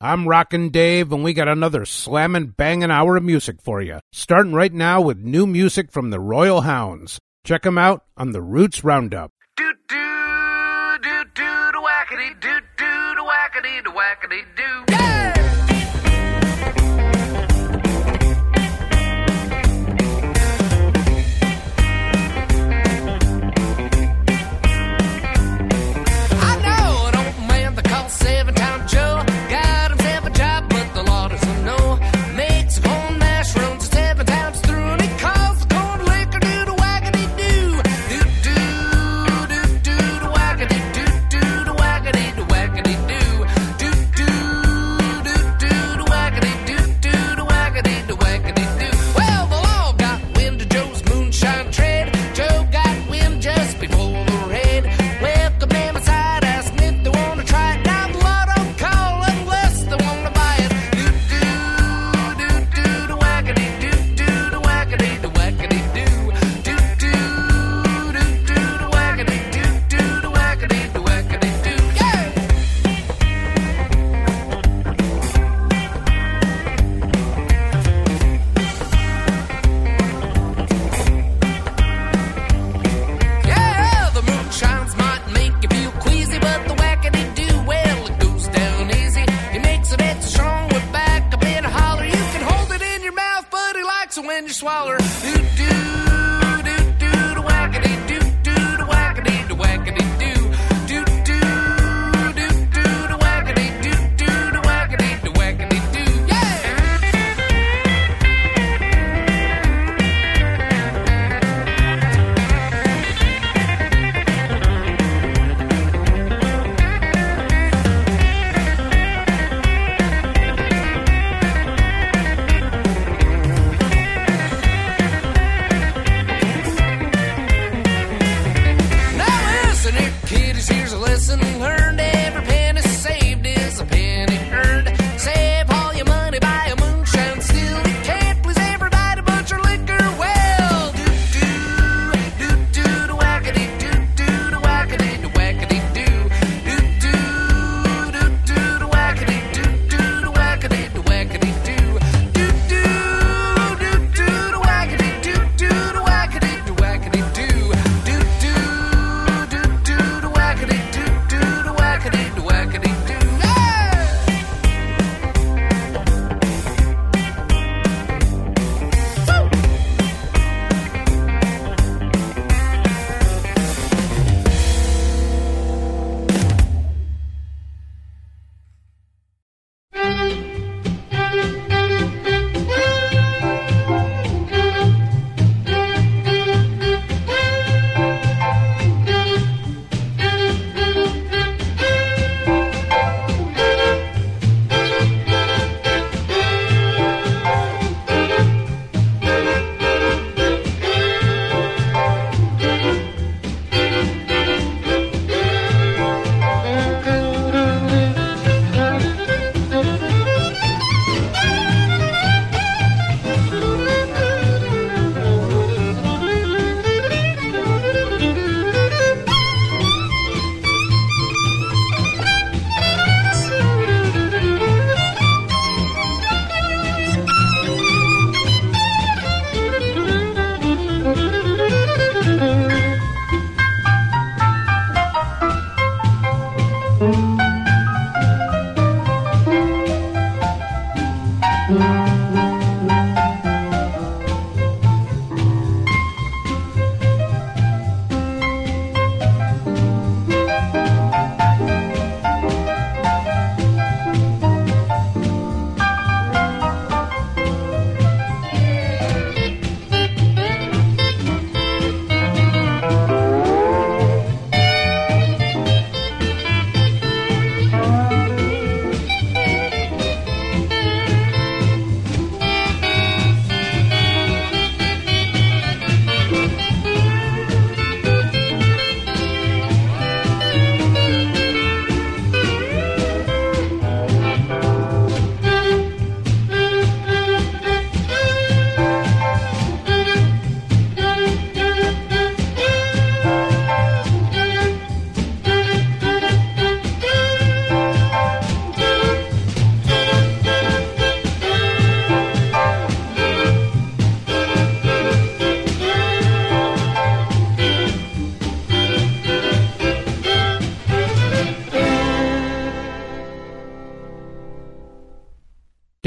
I'm Rockin' Dave, and we got another slammin' bangin' hour of music for you. Starting right now with new music from the Royal Hounds. Check 'em out on the Roots Roundup. Do do do do do wackety do do do wackety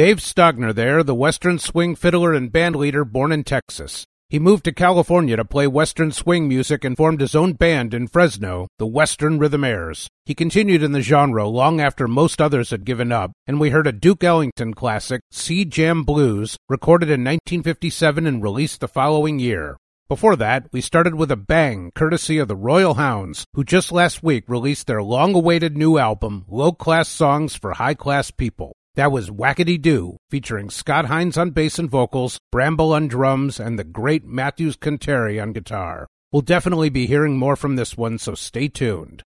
Dave Stogner there, the Western swing fiddler and bandleader born in Texas. He moved to California to play Western swing music and formed his own band in Fresno, the Western Rhythmaires. He continued in the genre long after most others had given up, and we heard a Duke Ellington classic, C Jam Blues, recorded in 1957 and released the following year. Before that, we started with a bang, courtesy of the Royal Hounds, who just last week released their long awaited new album, Low Class Songs for High Class People. That was Wackety Doo, featuring Scott Hines on bass and vocals, Bramble on drums, and the great Matthews Canteri on guitar. We'll definitely be hearing more from this one, so stay tuned.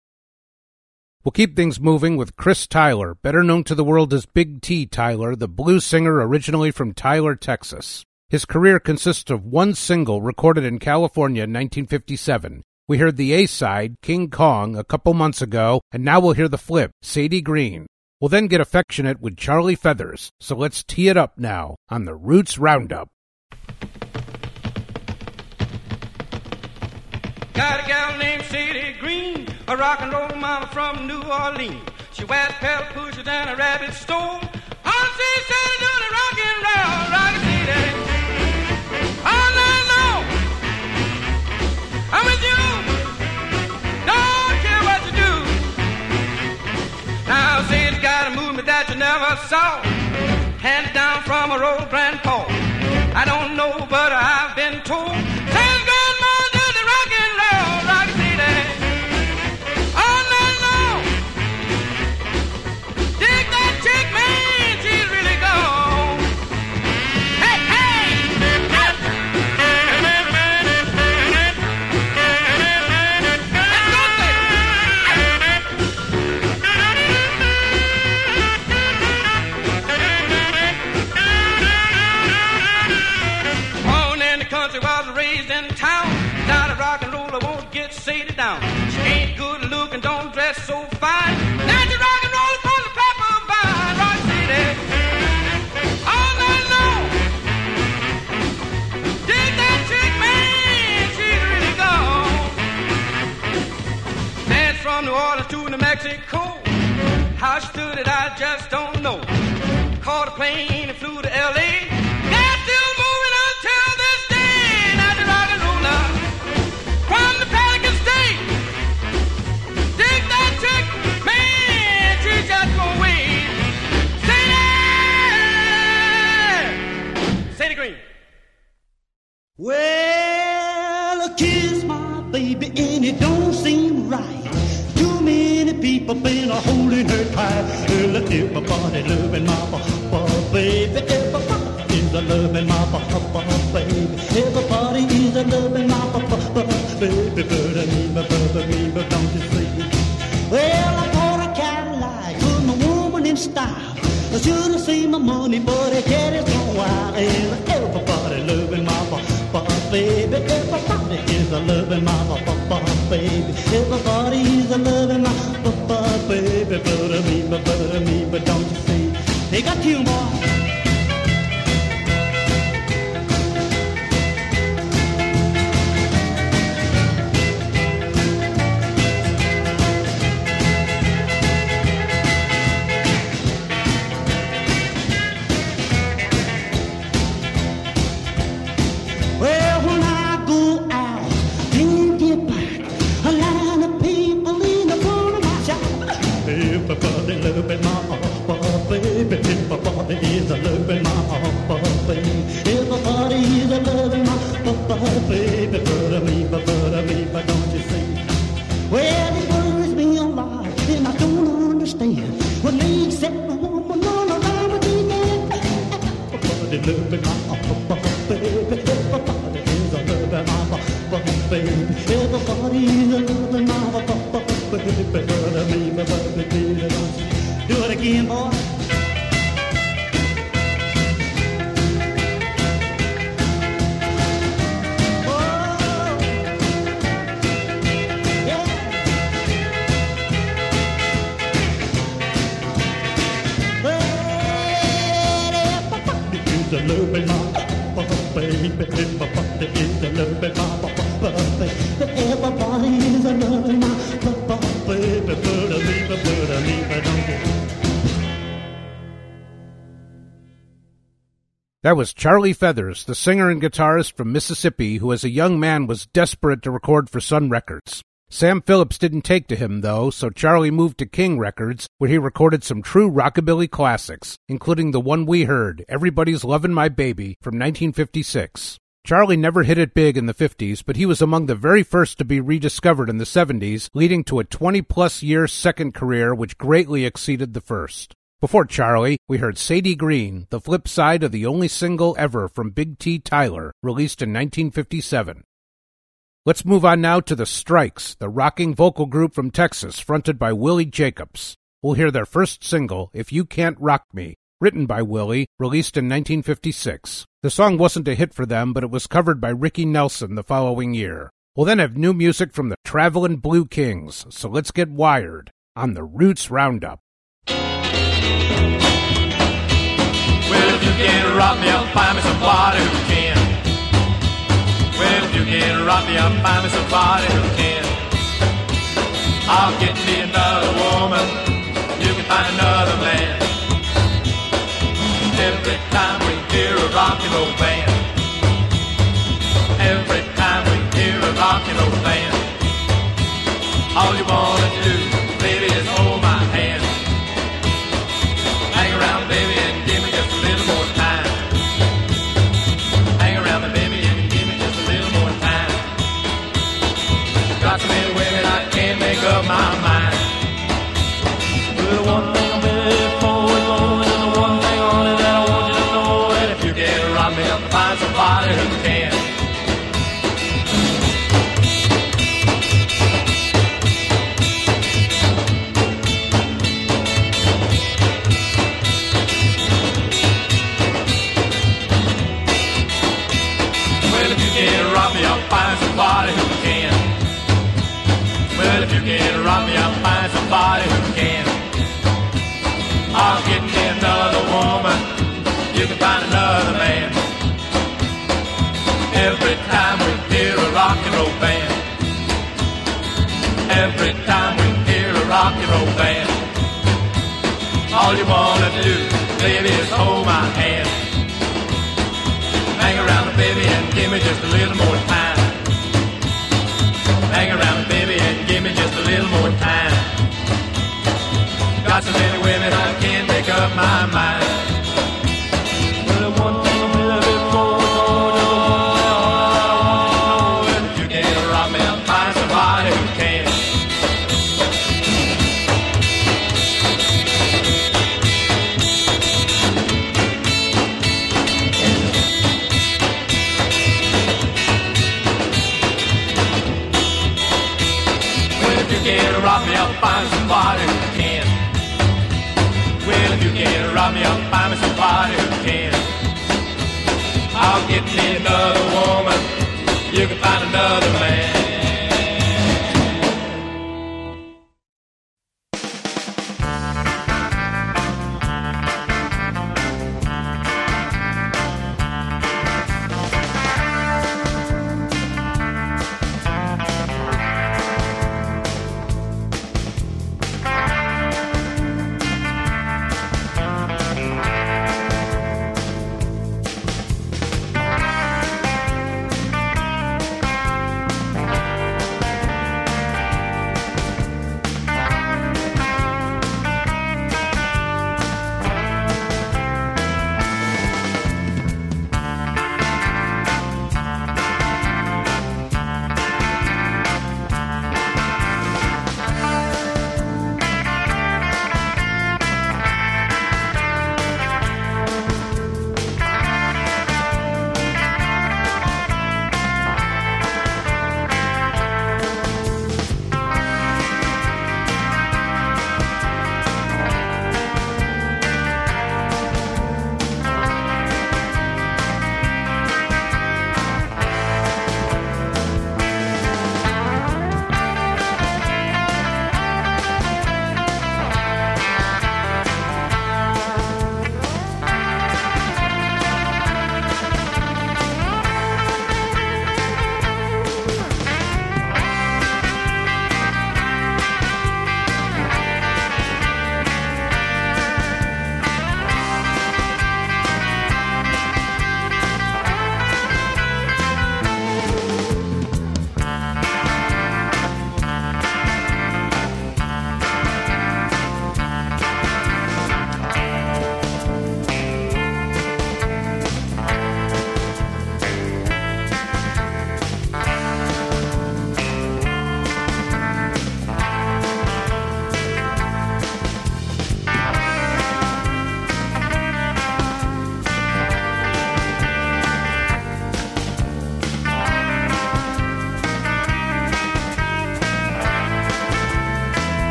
We'll keep things moving with Chris Tyler, better known to the world as Big T Tyler, the blues singer originally from Tyler, Texas. His career consists of one single recorded in California in 1957. We heard the A side, King Kong, a couple months ago, and now we'll hear the flip, Sadie Green. We'll then get affectionate with Charlie Feathers, so let's tee it up now on the Roots Roundup. Got a gal named Sadie Green, a rock and roll mama from New Orleans. She wears pedal pushers and a rabbit stole. All she said that you never saw. Handed down from her old grandpa. I don't know, but I've been told. Sadie's grandma Mexico. How she stood it, I just don't know. Caught a plane and flew to L.A. Still moving this day. The from the Pelican State. Dig that chick, man, she just gonna wait. Green. Well, I kiss my baby and it don't many been a holding her tight. Well, everybody loving my papa, baby. Everybody is a loving my papa, baby. Everybody is a loving my papa, baby. But me, but but me, but don't you see? Well, I bought a Cadillac, put my woman in style. I should have seen my money, but I cat is gone wild. And everybody loving my papa, baby. Everybody is a loving my papa, was Charlie Feathers, the singer and guitarist from Mississippi who as a young man was desperate to record for Sun Records. Sam Phillips didn't take to him, though, so Charlie moved to King Records, where he recorded some true rockabilly classics, including the one we heard, Everybody's Lovin' My Baby, from 1956. Charlie never hit it big in the 50s, but he was among the very first to be rediscovered in the 70s, leading to a 20 plus year second career which greatly exceeded the first. Before Charlie, we heard Sadie Green, the flip side of the only single ever from Big T. Tyler, released in 1957. Let's move on now to the Strikes, the rocking vocal group from Texas, fronted by Willie Jacobs. We'll hear their first single, If You Can't Rock Me, written by Willie, released in 1956. The song wasn't a hit for them, but it was covered by Ricky Nelson the following year. We'll then have new music from the Travelin' Blue Kings, so let's get wired on the Roots Roundup. Well, if you can rock me, I'll find me somebody who can. Well, if you can rock me, I'll find me somebody who can. I'll get me another woman. You can find another man. Every time we hear a rock and roll band. Every time we hear a rock and roll band. All you wanna do, mind. Can't rock me, I'll find somebody who can. I'll get me another woman. You can find another man. Every time we hear a rock and roll band. Every time we hear a rock and roll band. All you wanna do, baby, is hold my hand. Hang around, baby, and give me just a little more time. Hang around, give me just a little more time. Got so many women I can't make up my mind. I'll find me somebody who can. I'll get me another woman. You can find another man.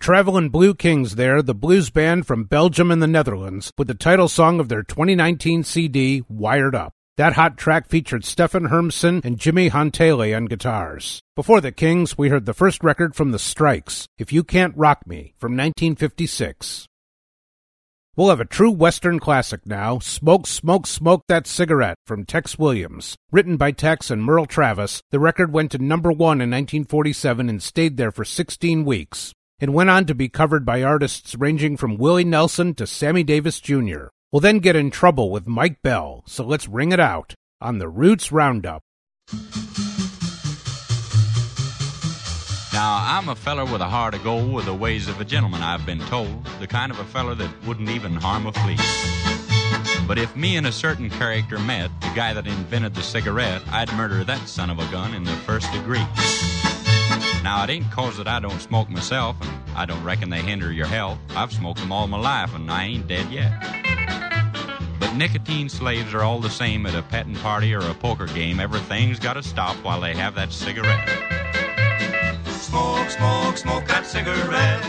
Travelin' Blue Kings there, the blues band from Belgium and the Netherlands, with the title song of their 2019 CD, Wired Up. That hot track featured Stefan Hermsen and Jimmy Hontele on guitars. Before the Kings, we heard the first record from the Strikes, If You Can't Rock Me, from 1956. We'll have a true Western classic now, Smoke, Smoke, Smoke That Cigarette, from Tex Williams. Written by Tex and Merle Travis, the record went to number one in 1947 and stayed there for 16 weeks. It went on to be covered by artists ranging from Willie Nelson to Sammy Davis Jr. We'll then get in trouble with Mike Bell, so let's ring it out on the Roots Roundup. Now, I'm a feller with a heart of gold with the ways of a gentleman, I've been told. The kind of a feller that wouldn't even harm a flea. But if me and a certain character met, the guy that invented the cigarette, I'd murder that son of a gun in the first degree. Now, it ain't cause that I don't smoke myself, and I don't reckon they hinder your health. I've smoked them all my life, and I ain't dead yet. But nicotine slaves are all the same at a petting party or a poker game. Everything's gotta stop while they have that cigarette. Smoke, smoke, smoke that cigarette.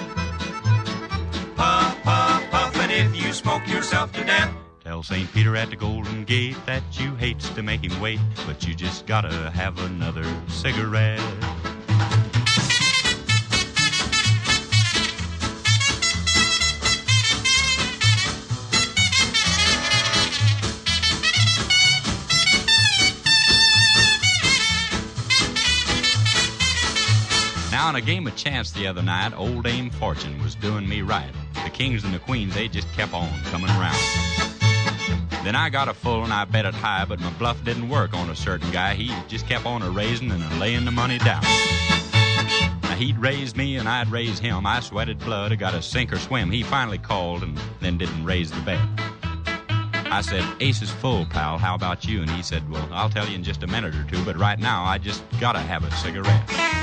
Puff, puff, puff, and if you smoke yourself to death, tell St. Peter at the Golden Gate that you hates to make him wait, but you just gotta have another cigarette. A game of chance the other night, old Dame Fortune was doing me right. The kings and the queens, they just kept on coming around. Then I got a full and I bet it high, but my bluff didn't work on a certain guy. He just kept on a raising and a laying the money down. Now he'd raise me and I'd raise him. I sweated blood, I got to sink or swim. He finally called and then didn't raise the bet. I said, Ace is full, pal. How about you? And he said, Well, I'll tell you in just a minute or two, but right now I just gotta have a cigarette.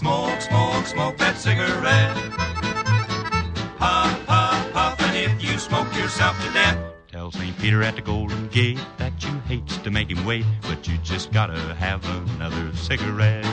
Smoke, smoke, smoke that cigarette. Puff, puff, puff, and if you smoke yourself to death, tell St. Peter at the Golden Gate that you hates to make him wait, but you just gotta have another cigarette.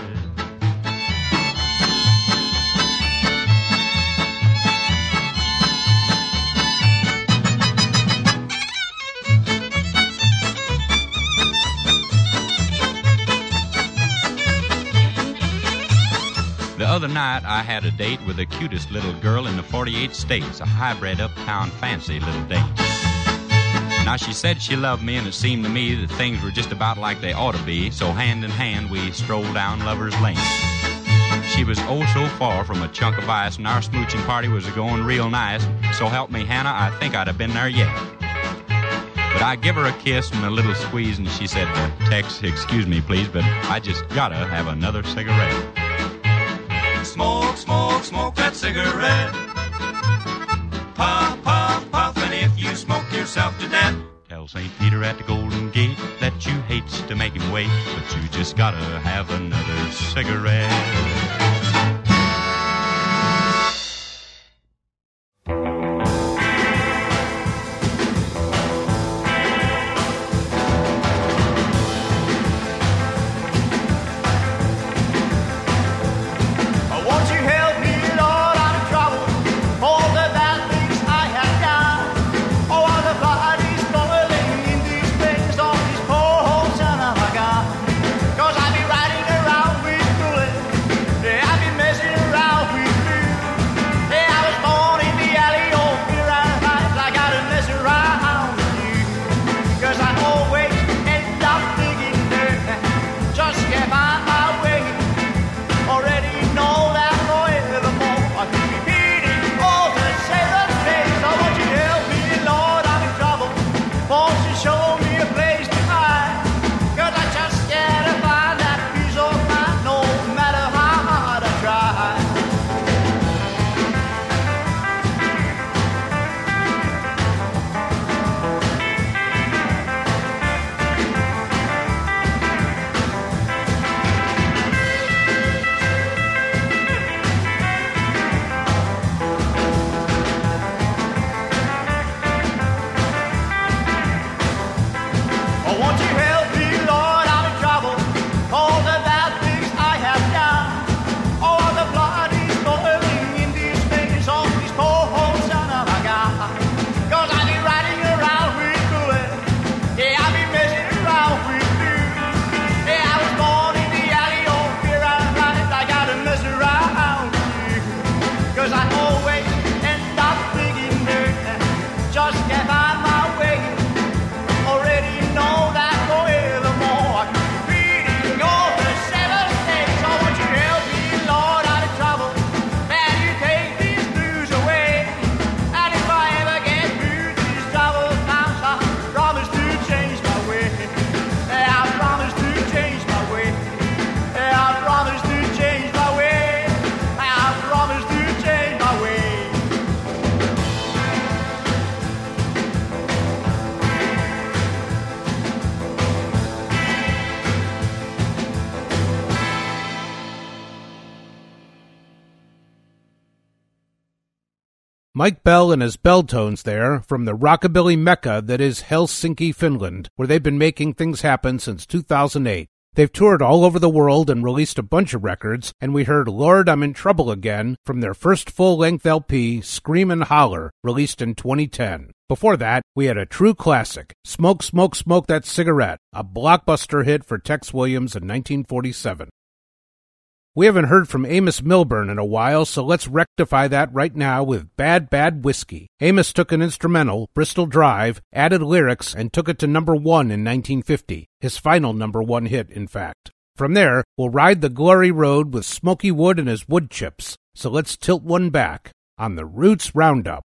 Other night, I had a date with the cutest little girl in the 48 states, a hybrid uptown fancy little date. Now, she said she loved me, and it seemed to me that things were just about like they ought to be, so hand in hand, we strolled down Lover's Lane. She was oh so far from a chunk of ice, and our smooching party was going real nice. So help me, Hannah, I think I'd have been there yet. But I give her a kiss and a little squeeze, and she said, Tex, excuse me, please, but I just gotta have another cigarette. Smoke, that cigarette. Puff, puff, puff, and if you smoke yourself to death, tell St. Peter at the Golden Gate that you hates to make him wait, but you just gotta have another cigarette. Mike Bell and his Belltones there from the rockabilly mecca that is Helsinki, Finland, where they've been making things happen since 2008. They've toured all over the world and released a bunch of records, and we heard Lord I'm in Trouble Again from their first full length LP, Scream and Holler, released in 2010. Before that, we had a true classic, Smoke, Smoke, Smoke That Cigarette, a blockbuster hit for Tex Williams in 1947. We haven't heard from Amos Milburn in a while, so let's rectify that right now with Bad Bad Whiskey. Amos took an instrumental, Bristol Drive, added lyrics, and took it to number one in 1950, his final number one hit, in fact. From there, we'll ride the glory road with Smoky Wood and his wood chips, so let's tilt one back on the Roots Roundup.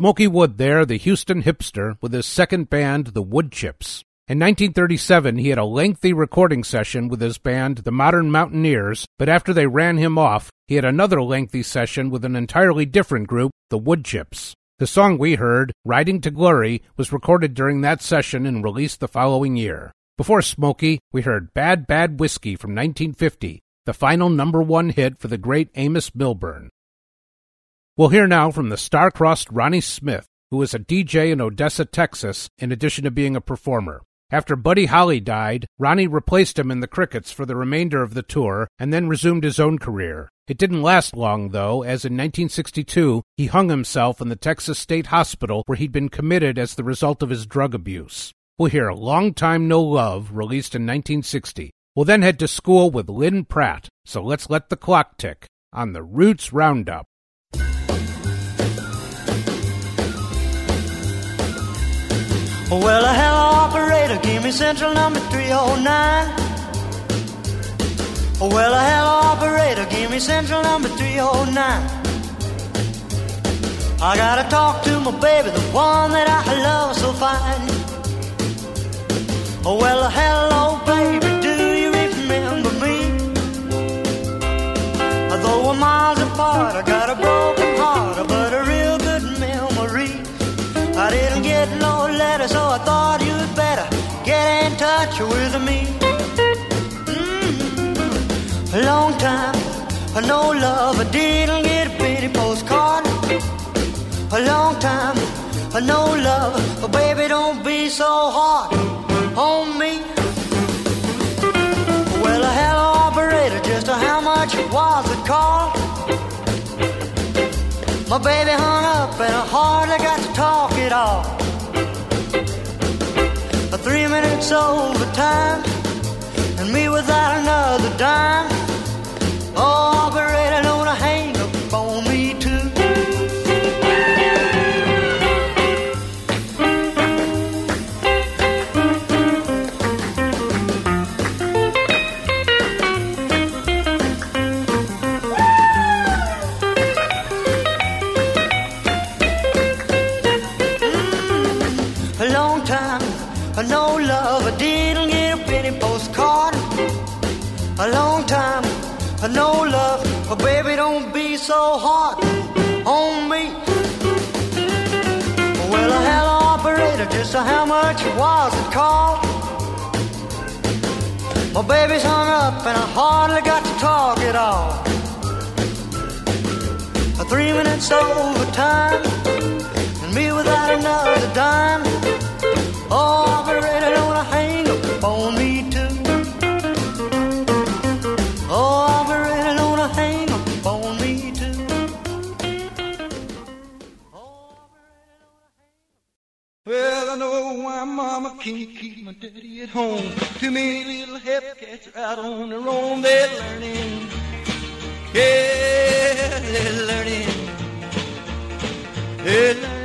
Smoky Wood there, the Houston hipster, with his second band, the Woodchips. In 1937, he had a lengthy recording session with his band, the Modern Mountaineers, but after they ran him off, he had another lengthy session with an entirely different group, the Woodchips. The song we heard, Riding to Glory, was recorded during that session and released the following year. Before Smokey, we heard Bad Bad Whiskey from 1950, the final number one hit for the great Amos Milburn. We'll hear now from the star-crossed Ronnie Smith, who is a DJ in Odessa, Texas, in addition to being a performer. After Buddy Holly died, Ronnie replaced him in the Crickets for the remainder of the tour and then resumed his own career. It didn't last long, though, as in 1962 he hung himself in the Texas State Hospital where he'd been committed as the result of his drug abuse. We'll hear Long Time No Love, released in 1960. We'll then head to school with Lynn Pratt, so let's let the clock tick on the Roots Roundup. Oh, well, a hello operator, give me central number 309. Well, a hello operator, give me central number 309. I gotta talk to my baby, the one that I love so fine. Oh, well, hello, baby, do you remember me? Though we're miles apart, I got a broken no letter, so I thought you'd better get in touch with me. Mm, a long time, no love, I didn't get a pretty postcard. A long time, no love, but baby, don't be so hard on me. Well, hello, operator, just how much was the call? My baby hung up and I hardly got to talk at all. Minutes over time, and me without another dime. Oh, baby's hung up and I hardly got to talk at all. Three minutes over time, and me without another dime. Can't keep my daddy at home. Too many little help cats are out on their own. They're learning. Yeah, they're learning. They're learning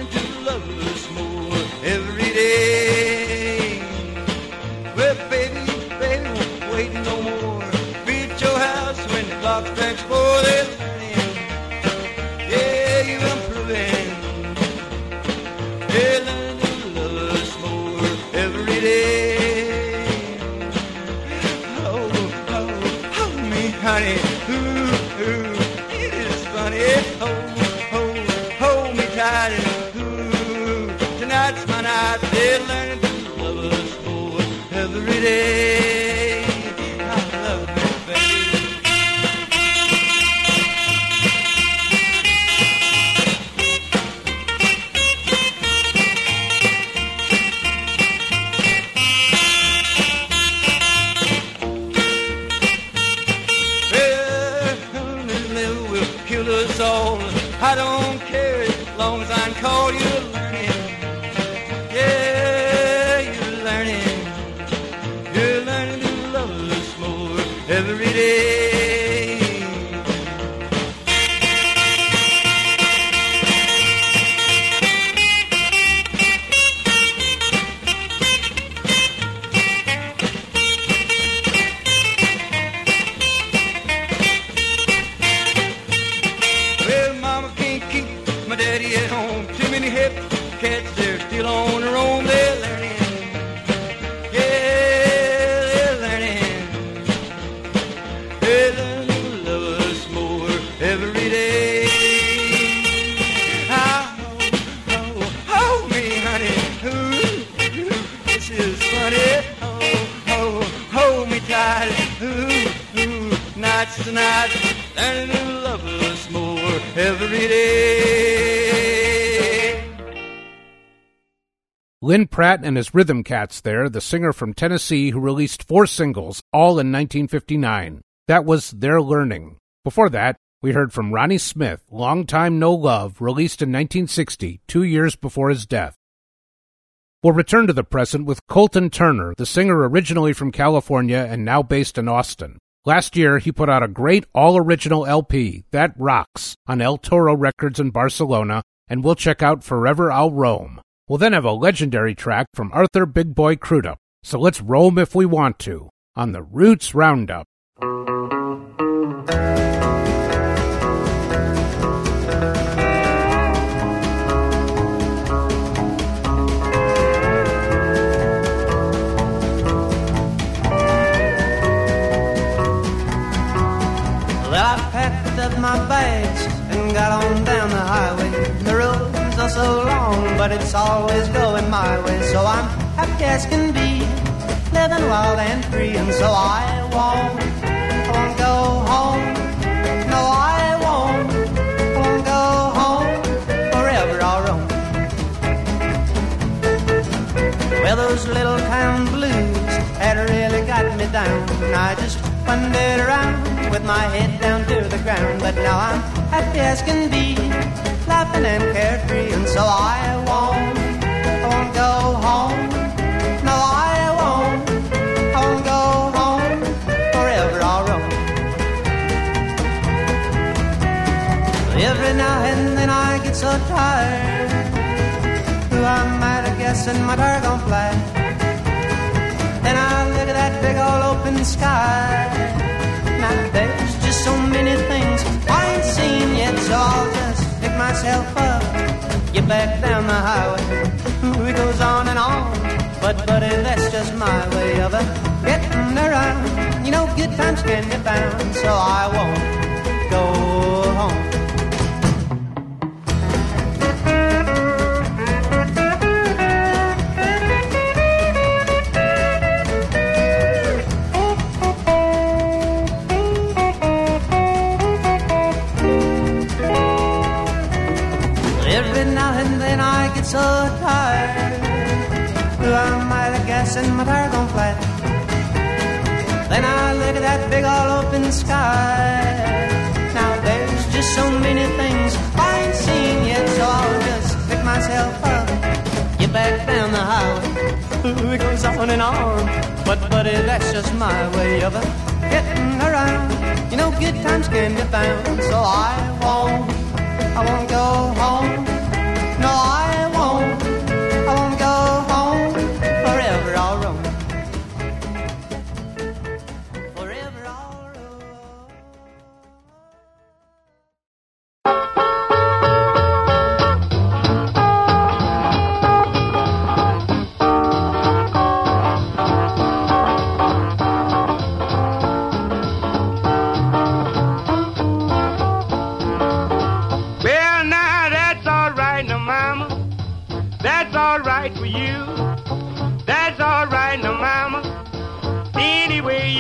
every day. Nights to love us more every day. Lynn Pratt and his Rhythm Cats there, the singer from Tennessee who released four singles, all in 1959. That was They're Learning. Before that, we heard from Ronnie Smith, Long Time No Love, released in 1960, two years before his death. We'll return to the present with Colton Turner, the singer originally from California and now based in Austin. Last year, he put out a great all original LP, That Rocks, on El Toro Records in Barcelona, and we'll check out Forever I'll Roam. We'll then have a legendary track from Arthur Big Boy Crudup. So let's roam if we want to on the Roots Roundup. So long, but it's always going my way. So I'm happy as can be, living wild and free. And so I won't, won't go home. No, I won't, won't go home. Forever I'll roam. Well, those little town blues had really got me down. I just wandered around with my head down to the ground. But now I'm happy as can be, laughing and carefree. And so I won't, I won't go home. No, I won't, I won't go home. Forever I'll roam. Every now and then I get so tired. Who am I to guess in my dragonfly? Then I look at that big old open sky. Now there's just so many things I ain't seen yet, so I'll just pick myself up, get back down the highway. It goes on and on, but buddy, that's just my way of it getting around. You know, good times can get found, so I won't go home. So tired. Who am I to guess in my dragon flight? Then I look at that big all open sky. Now there's just so many things I ain't seen yet, so I'll just pick myself up, get back down the highway. It goes on and on, but buddy, that's just my way of it getting around. You You know, good times can be found, so I won't, I won't go home. No, I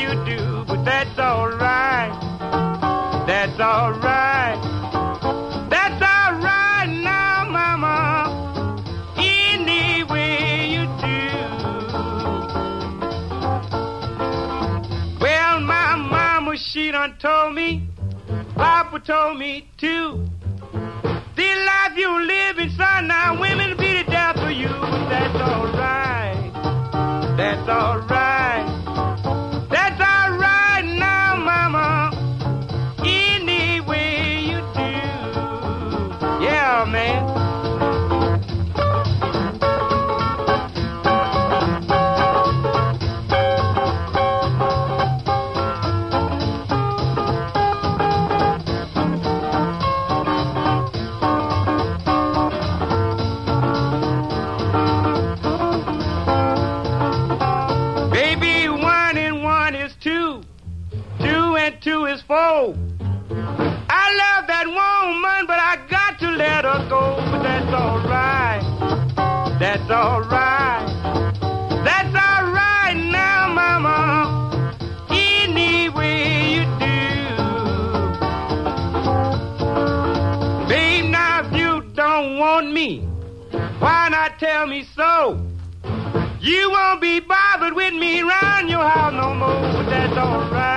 you do, but that's all right. That's all right. That's all right now, Mama. Any way you do. Well, my mama, she done told me. Papa told me too. The life you living, son, now women beat it down for you, that's alright. That's alright. Alright.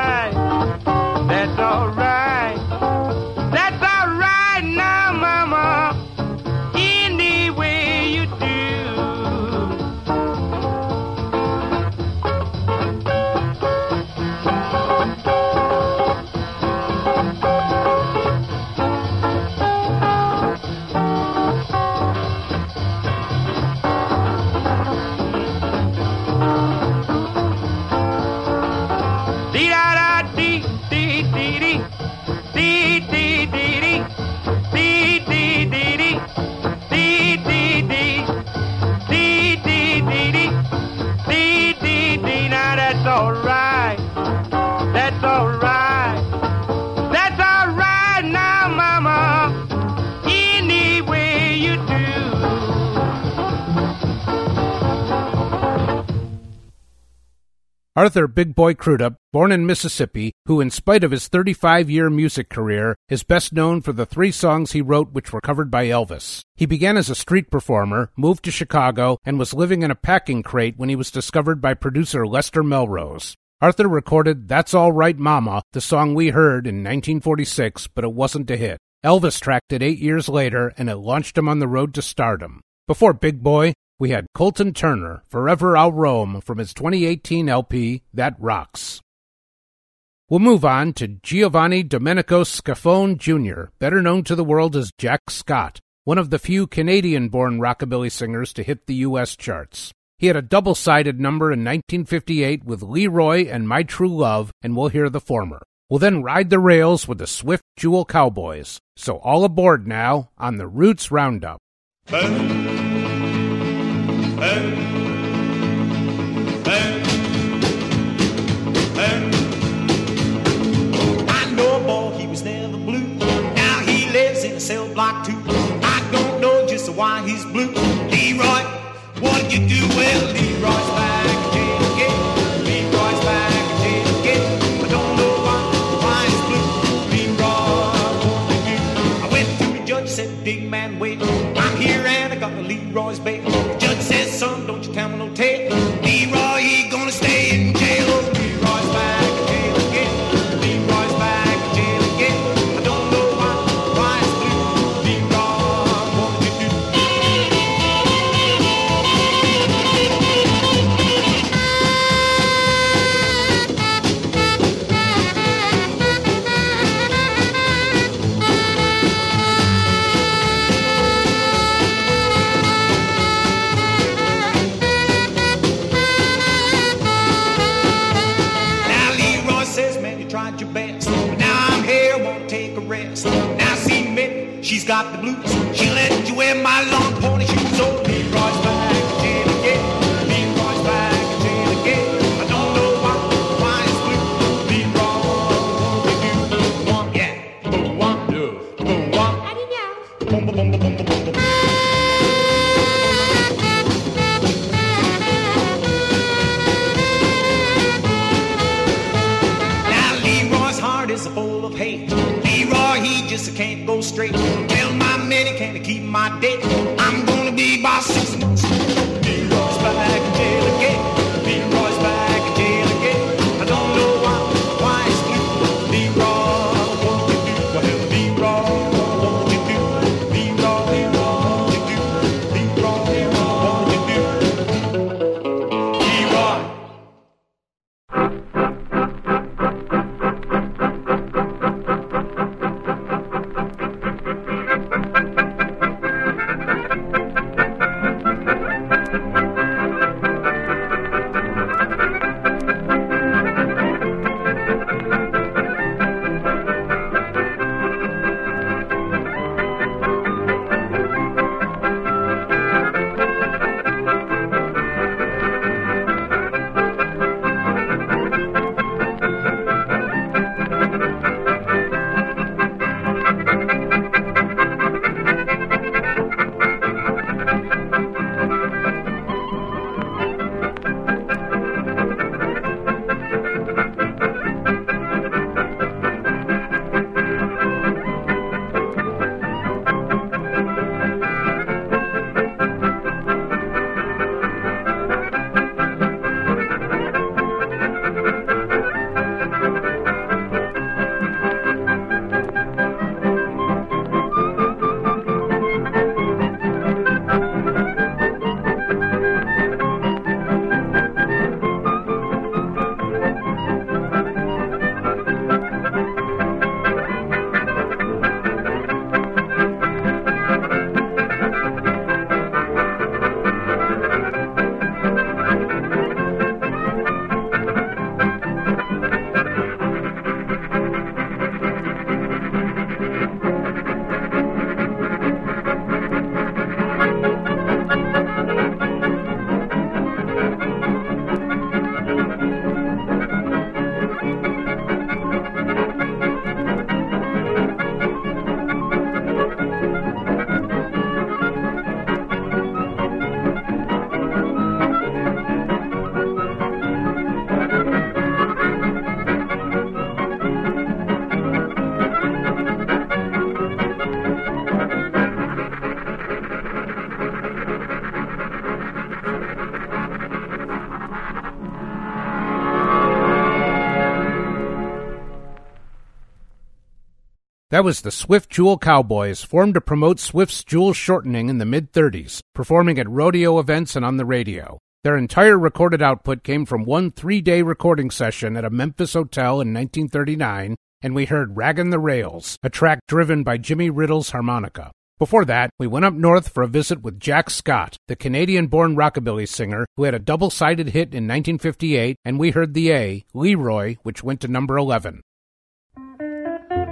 Arthur Big Boy Crudup, born in Mississippi, who, in spite of his 35 year music career, is best known for the three songs he wrote which were covered by Elvis. He began as a street performer, moved to Chicago, and was living in a packing crate when he was discovered by producer Lester Melrose. Arthur recorded That's All Right Mama, the song we heard in 1946, but it wasn't a hit. Elvis tracked it eight years later, and it launched him on the road to stardom. Before Big Boy, we had Colton Turner, Forever I'll Roam, from his 2018 LP, That Rocks. We'll move on to Giovanni Domenico Scafone Jr., better known to the world as Jack Scott, one of the few Canadian born rockabilly singers to hit the U.S. charts. He had a double sided number in 1958 with Leroy and My True Love, and we'll hear the former. We'll then ride the rails with the Swift Jewel Cowboys. So all aboard now on the Roots Roundup. Why he's blue. Leroy, what you do? Well, Leroy's back in straight. Tell my man he can't keep my date. That was the Swift Jewel Cowboys, formed to promote Swift's jewel shortening in the mid 30s, performing at rodeo events and on the radio. Their entire recorded output came from one three day recording session at a Memphis hotel in 1939, and we heard Raggin' the Rails, a track driven by Jimmy Riddle's harmonica. Before that, we went up north for a visit with Jack Scott, the Canadian born rockabilly singer who had a double sided hit in 1958, and we heard the A, Leroy, which went to number 11.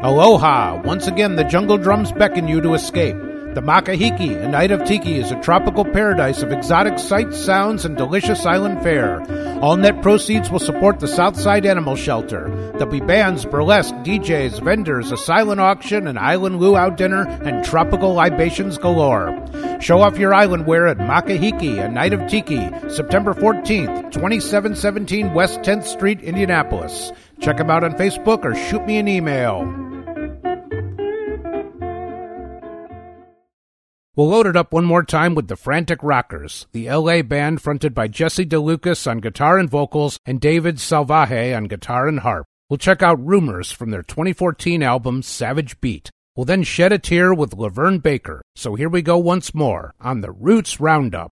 Aloha! Once again, the jungle drums beckon you to escape. The Makahiki, a night of tiki, is a tropical paradise of exotic sights, sounds, and delicious island fare. All net proceeds will support the Southside Animal Shelter. There'll be bands, burlesque, DJs, vendors, a silent auction, an island luau dinner, and tropical libations galore. Show off your island wear at Makahiki, a night of tiki, September 14th, 2717 West 10th Street, Indianapolis. Check them out on Facebook or shoot me an email. We'll load it up one more time with the Frantic Rockers, the LA band fronted by Jesse DeLucas on guitar and vocals and David Salvaje on guitar and harp. We'll check out Rumors from their 2014 album Savage Beat. We'll then shed a tear with LaVern Baker. So here we go once more on the Roots Roundup.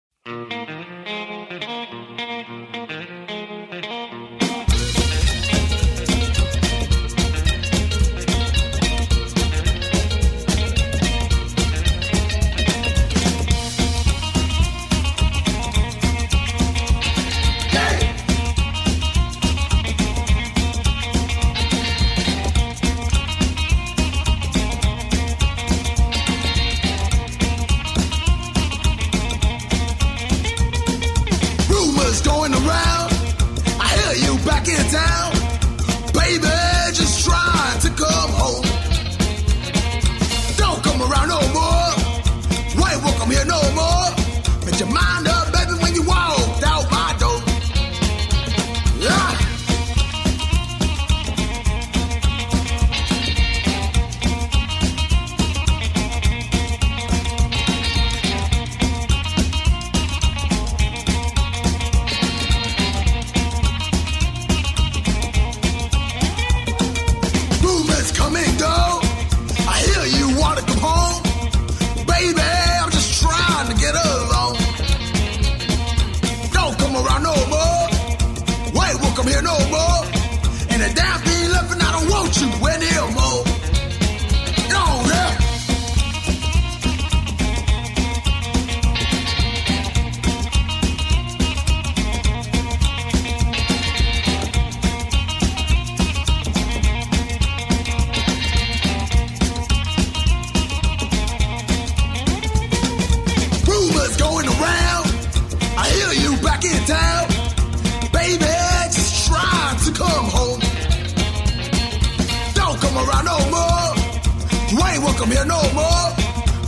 You ain't here no more.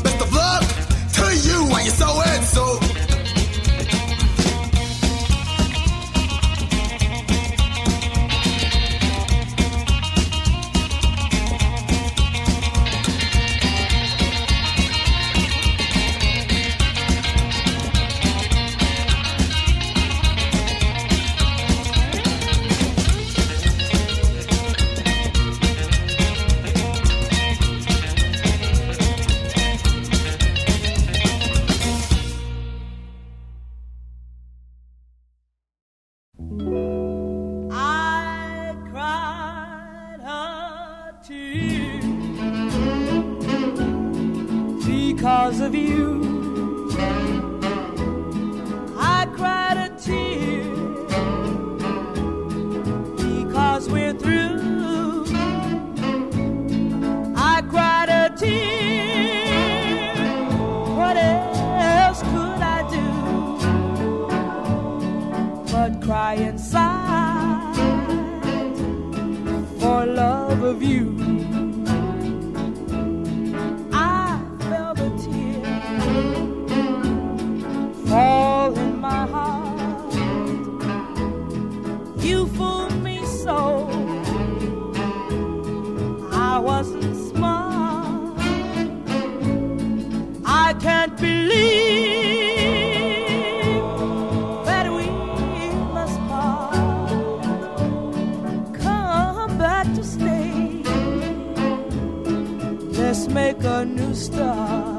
Best of luck to you and your so and so. Let's make a new start.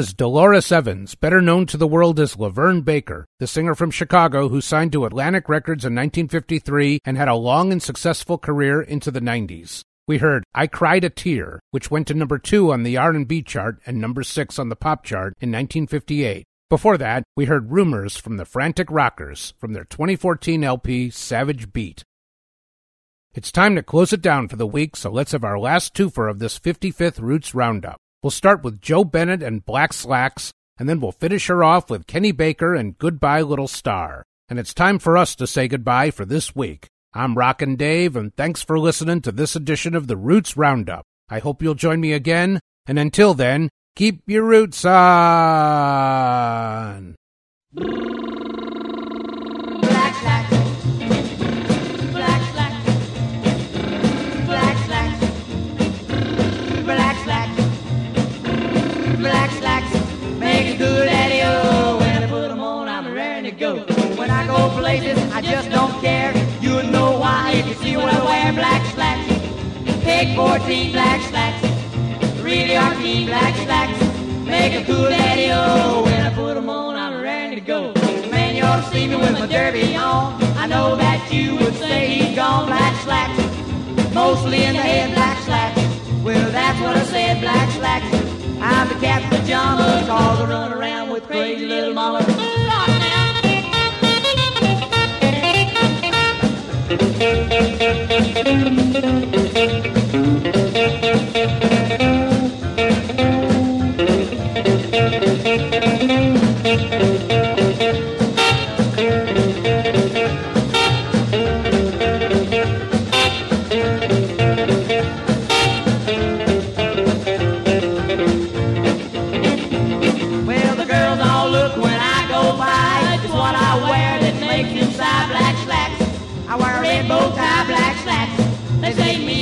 Was Dolores Evans, better known to the world as LaVern Baker, the singer from Chicago who signed to Atlantic Records in 1953 and had a long and successful career into the 90s. We heard I Cried a Tear, which went to number 2 on the R&B chart and number 6 on the pop chart in 1958. Before that, we heard Rumors from the Frantic Rockers from their 2014 LP Savage Beat. It's time to close it down for the week, so let's have our last twofer of this 55th Roots Roundup. We'll start with Joe Bennett and Black Slacks, and then we'll finish her off with Kenny Baker and Goodbye Little Star. And it's time for us to say goodbye for this week. I'm Rockin' Dave, and thanks for listening to this edition of the Roots Roundup. I hope you'll join me again, and until then, keep your roots on. Places, I just don't care. You know why if you see what I wear. Black slacks. Take 14 black slacks. Really are keen black slacks. Make a cool daddy oh. When I put them on, I'm ready to go. Man, you ought to see me with my derby on. I know that you would say he's gone black slacks. Mostly in the head black slacks. Well, that's what I said, black slacks. I'm the captain of pajamas, cause I run around with crazy little mama. Well,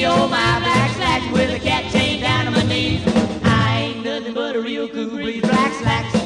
oh my black slacks with a cat chain down to my knees. I ain't nothing but a real cool breeze, black slacks.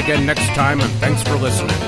Again next time, and thanks for listening.